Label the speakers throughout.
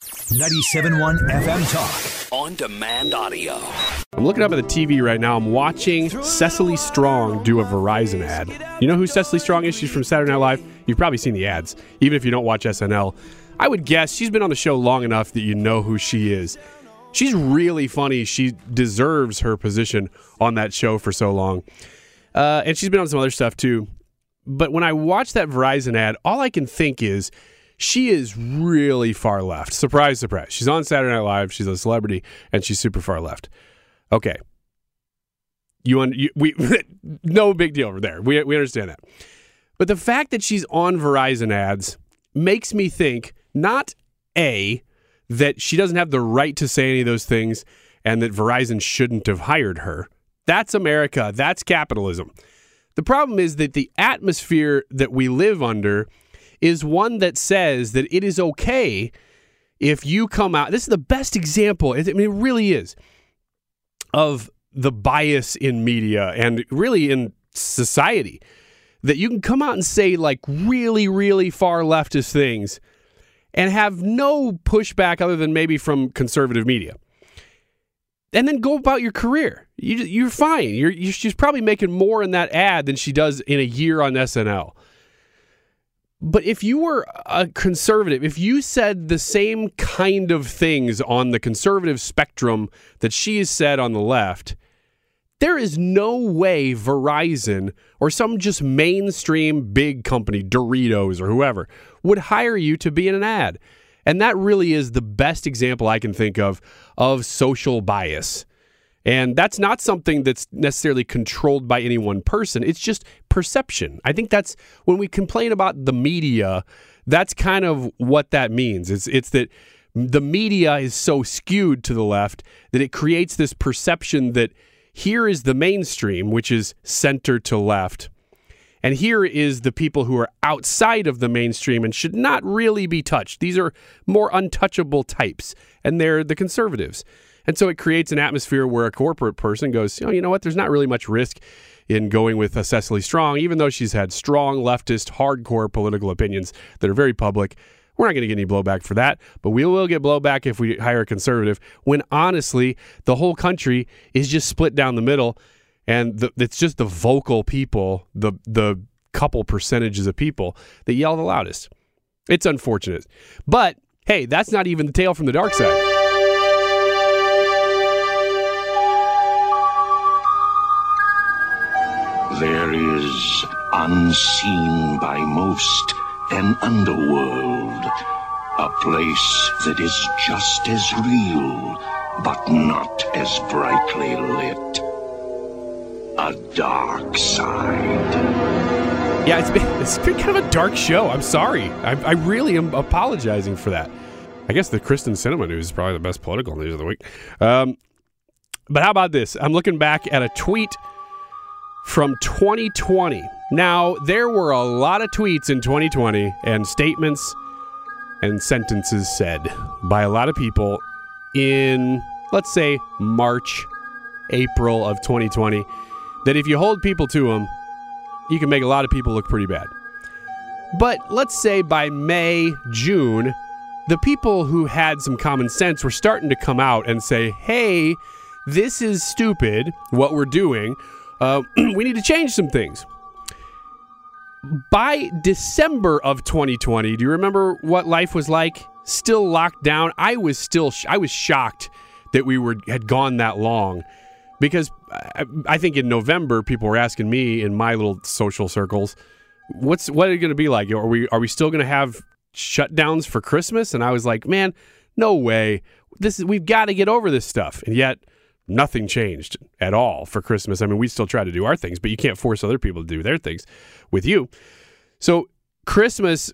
Speaker 1: 97.1 FM Talk.
Speaker 2: On demand audio.
Speaker 3: I'm looking up at the TV right now. I'm watching Cecily Strong do a Verizon ad. You know who Cecily Strong is? She's from Saturday Night Live. You've probably seen the ads, even if you don't watch SNL. I would guess she's been on the show long enough that you know who she is. She's really funny. She deserves her position on that show for so long. Uh, and she's been on some other stuff too. But when I watch that Verizon ad, all I can think is she is really far left. Surprise, surprise. She's on Saturday Night Live. She's a celebrity, and she's super far left. Okay, you, un- you we no big deal over there. We we understand that. But the fact that she's on Verizon ads makes me think not a that she doesn't have the right to say any of those things, and that Verizon shouldn't have hired her. That's America. That's capitalism. The problem is that the atmosphere that we live under is one that says that it is okay if you come out. This is the best example. I mean, it really is of the bias in media and really in society that you can come out and say like really, really far leftist things and have no pushback other than maybe from conservative media. And then go about your career. You, you're fine. You're, you're, she's probably making more in that ad than she does in a year on SNL. But if you were a conservative, if you said the same kind of things on the conservative spectrum that she has said on the left, there is no way Verizon or some just mainstream big company, Doritos or whoever, would hire you to be in an ad. And that really is the best example I can think of of social bias. And that's not something that's necessarily controlled by any one person. It's just perception. I think that's when we complain about the media, that's kind of what that means. It's it's that the media is so skewed to the left that it creates this perception that here is the mainstream, which is center to left. And here is the people who are outside of the mainstream and should not really be touched. These are more untouchable types, and they're the conservatives. And so it creates an atmosphere where a corporate person goes, oh, you know what? There's not really much risk in going with a Cecily Strong, even though she's had strong leftist, hardcore political opinions that are very public. We're not going to get any blowback for that, but we will get blowback if we hire a conservative. When honestly, the whole country is just split down the middle, and the, it's just the vocal people, the the couple percentages of people that yell the loudest. It's unfortunate, but hey, that's not even the tale from the dark side.
Speaker 4: There is, unseen by most, an underworld. A place that is just as real, but not as brightly lit. A dark side.
Speaker 3: Yeah, it's been it's been kind of a dark show. I'm sorry. I, I really am apologizing for that. I guess the Kyrsten Sinema news is probably the best political news of the week. Um, but how about this? I'm looking back at a tweet from 2020. Now, there were a lot of tweets in 2020 and statements and sentences said by a lot of people in, let's say, March, April of 2020 that if you hold people to them, you can make a lot of people look pretty bad. But let's say by May, June, the people who had some common sense were starting to come out and say, hey, this is stupid, what we're doing. Uh, we need to change some things. By December of 2020, do you remember what life was like? Still locked down. I was still sh- I was shocked that we were had gone that long because I, I think in November people were asking me in my little social circles, what's what are going to be like? Are we are we still going to have shutdowns for Christmas? And I was like, man, no way. This is we've got to get over this stuff. And yet nothing changed at all for Christmas. I mean, we still try to do our things, but you can't force other people to do their things with you. So Christmas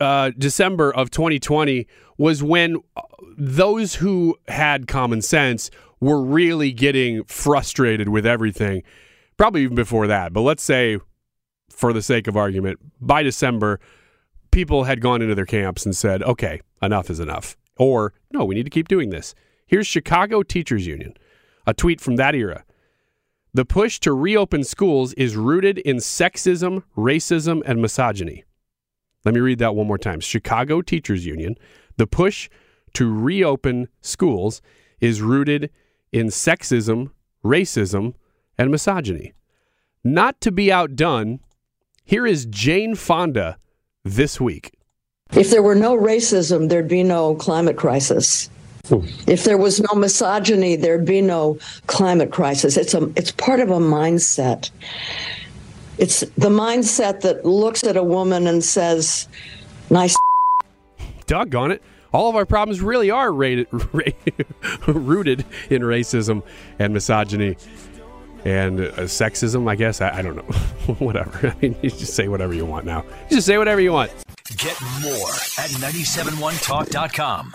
Speaker 3: uh, December of 2020 was when uh, those who had common sense were really getting frustrated with everything. Probably even before that, but let's say, for the sake of argument, by December, people had gone into their camps and said, okay, enough is enough. Or, no, we need to keep doing this. Here's Chicago Teachers Union, a tweet from that era. The push to reopen schools is rooted in sexism, racism, and misogyny. Let me read that one more time. Chicago Teachers Union. The push to reopen schools is rooted in sexism, racism, and misogyny. Not to be outdone, here is Jane Fonda this week.
Speaker 2: If there were no racism, there'd be no climate crisis. If there was no misogyny, there'd be no climate crisis. It's a it's part of a mindset. It's the mindset that looks at a woman and says, "Nice."
Speaker 3: Doggone it! All of our problems really are rated, rooted in racism and misogyny and uh, sexism. I guess I, I don't know. whatever. I mean, you just say whatever you want now. You just say whatever you want.
Speaker 1: Get more at 971talk.com.